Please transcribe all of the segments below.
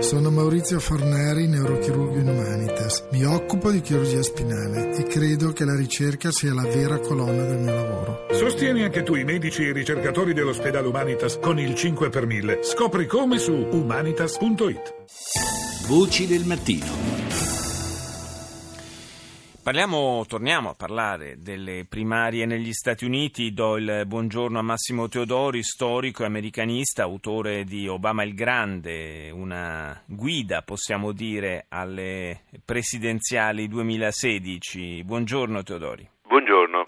Sono Maurizio Forneri, neurochirurgo in Humanitas. Mi occupo di chirurgia spinale e credo che la ricerca sia la vera colonna del mio lavoro. Sostieni anche tu i medici e i ricercatori dell'ospedale Humanitas con il 5 per 1000. Scopri come su humanitas.it. Voci del mattino. Parliamo, torniamo a parlare delle primarie negli Stati Uniti. Do il buongiorno a Massimo Teodori, storico e americanista, autore di Obama il Grande, una guida, possiamo dire, alle presidenziali 2016. Buongiorno Teodori. Buongiorno.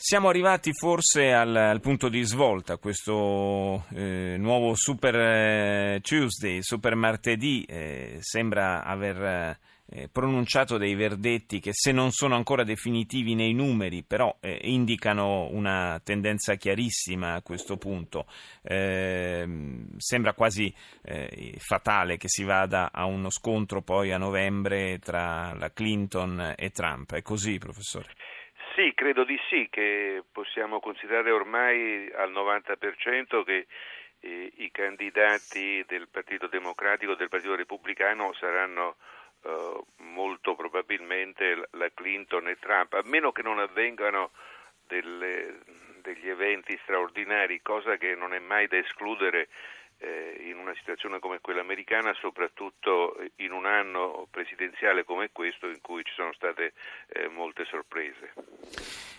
Siamo arrivati forse al, al, punto di svolta, questo eh, nuovo Super eh, Tuesday, Super Martedì, eh, sembra aver eh, pronunciato dei verdetti che se non sono ancora definitivi nei numeri, però eh, indicano una tendenza chiarissima a questo punto. Eh, sembra quasi eh, fatale che si vada a uno scontro poi a novembre tra la Clinton e Trump. È così, professore? Credo di sì, che possiamo considerare ormai al 90% che eh, i candidati del Partito Democratico e del Partito Repubblicano saranno eh, molto probabilmente la Clinton e Trump, a meno che non avvengano delle, degli eventi straordinari, cosa che non è mai da escludere eh, in una situazione come quella americana, soprattutto in un anno presidenziale come questo in cui ci sono state eh, molte sorprese.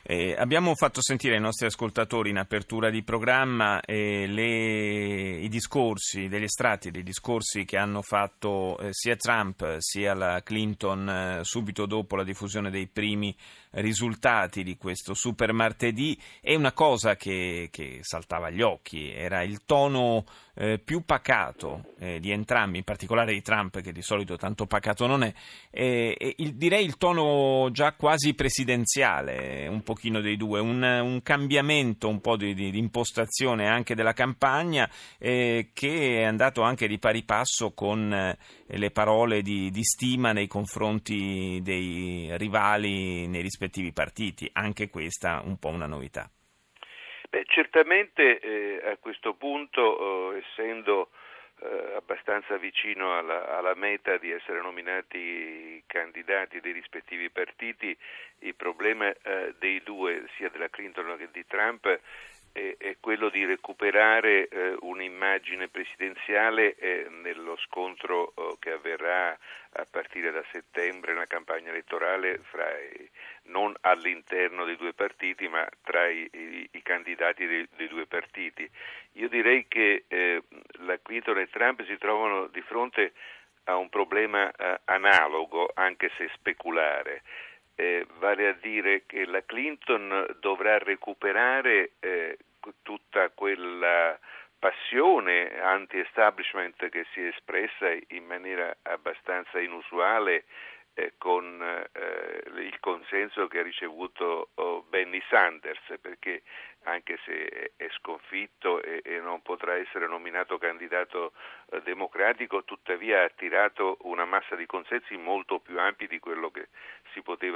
Eh, abbiamo fatto sentire ai nostri ascoltatori in apertura di programma eh, le, i discorsi, degli estratti dei discorsi che hanno fatto eh, sia Trump sia la Clinton eh, subito dopo la diffusione dei primi risultati di questo super martedì e una cosa che, che saltava agli occhi era il tono eh, più pacato eh, di entrambi, in particolare di Trump che di solito tanto pacato non è, e il, direi il tono già quasi presidenziale, un pochino dei due, un, un cambiamento un po' di, di, di, impostazione anche della campagna eh, che è andato anche di pari passo con eh, le parole di, di stima nei confronti dei rivali nei rispettivi partiti, anche questa un po' una novità. Beh, certamente eh, a questo punto, eh, essendo eh, abbastanza vicino alla, alla, meta di essere nominati candidati dei rispettivi partiti, il problema eh, dei due, sia della Clinton che di Trump, è, è quello di recuperare eh, un'immagine presidenziale eh, nello scontro che avverrà a partire da settembre, una campagna elettorale i, non all'interno dei due partiti, ma tra i, i, i candidati dei, dei, due partiti. Io direi che eh, la Clinton e Trump si trovano di fronte a un problema eh, analogo, anche se speculare eh, vale a dire che la Clinton dovrà recuperare eh, tutta quella passione anti-establishment che si è espressa in maniera abbastanza inusuale eh, con eh, il consenso che ha ricevuto oh, Benny Sanders, perché anche se è sconfitto e, e non potrà essere nominato candidato eh, democratico, tuttavia ha attirato una massa di consensi molto più ampi di quello che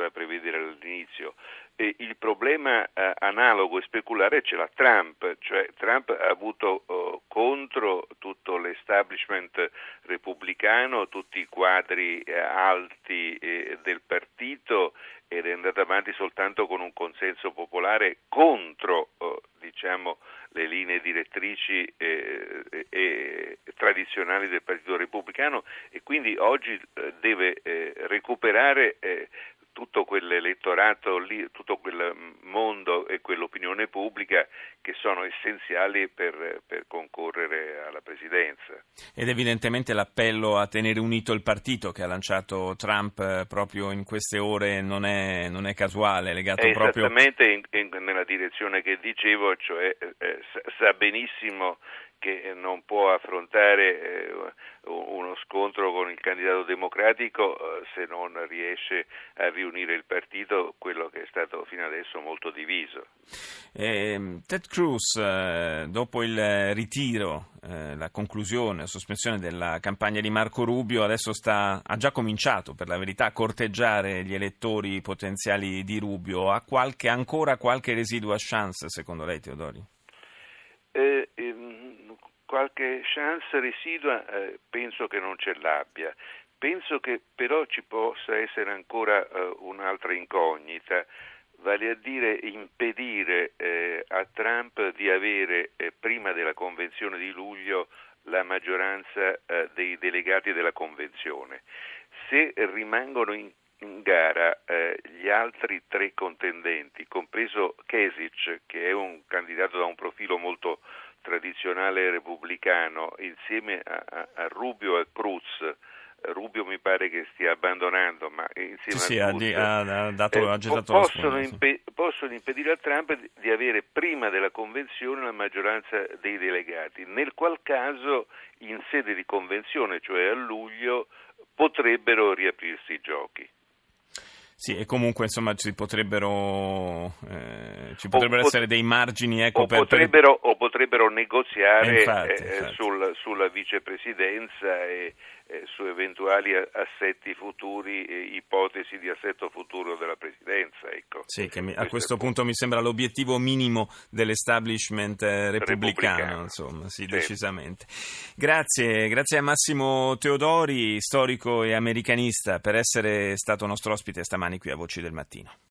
si poteva prevedere all'inizio. E il problema eh, analogo e speculare ce l'ha Trump, cioè Trump ha avuto oh, contro tutto l'establishment repubblicano, tutti i quadri eh, alti eh, del partito ed è andata avanti soltanto con un consenso popolare contro eh, diciamo, le linee direttrici eh, eh, tradizionali del Partito Repubblicano e quindi oggi eh, deve eh, recuperare eh, tutto quell'elettorato lì, tutto quel mondo e quell'opinione pubblica che sono essenziali per, per, concorrere alla presidenza. Ed evidentemente l'appello a tenere unito il partito che ha lanciato Trump eh, proprio in queste ore non è, non è casuale, è legato è proprio... Esattamente in, in, nella direzione che dicevo, cioè eh, sa benissimo che non può affrontare eh, uno scontro con il candidato democratico eh, se non riesce a riunire il partito, quello che è stato fino adesso molto diviso. Eh, Ted Cruz, eh, dopo il ritiro, eh, la conclusione, la sospensione della campagna di Marco Rubio, adesso sta, ha già cominciato, per la verità, a corteggiare gli elettori potenziali di Rubio. Ha qualche, ancora qualche residua chance, secondo lei, Teodori? Eh, ehm qualche chance residua eh, penso che non ce l'abbia. Penso che però ci possa essere ancora eh, un'altra incognita, vale a dire impedire eh, a Trump di avere eh, prima della convenzione di luglio la maggioranza eh, dei delegati della convenzione. Se rimangono in, in gara eh, gli altri tre contendenti, compreso Kesic, che è un candidato da un profilo molto tradizionale repubblicano, insieme a, a, a Rubio e Cruz, Rubio mi pare che stia abbandonando, ma insieme sì, a Cruz, ha, ha, dato, eh, possono, impe- possono, impedire a Trump di, di avere prima della convenzione la maggioranza dei delegati, nel qual caso in sede di convenzione, cioè a luglio, potrebbero riaprirsi i giochi. Sì, e comunque insomma ci potrebbero, eh, ci potrebbero essere dei margini ecco, o, per, potrebbero, o potrebbero negoziare infatti, eh, infatti. Sul, sulla vicepresidenza e eh, su eventuali assetti futuri, eh, ipotesi di assetto futuro della presidenza. Ecco. Sì, che mi, a questo punto mi sembra l'obiettivo minimo dell'establishment eh, repubblicano, repubblicano. insomma, sì, Sì. decisamente. Grazie, grazie a Massimo Teodori, storico e americanista, per essere stato nostro ospite stamani qui a Voci del Mattino.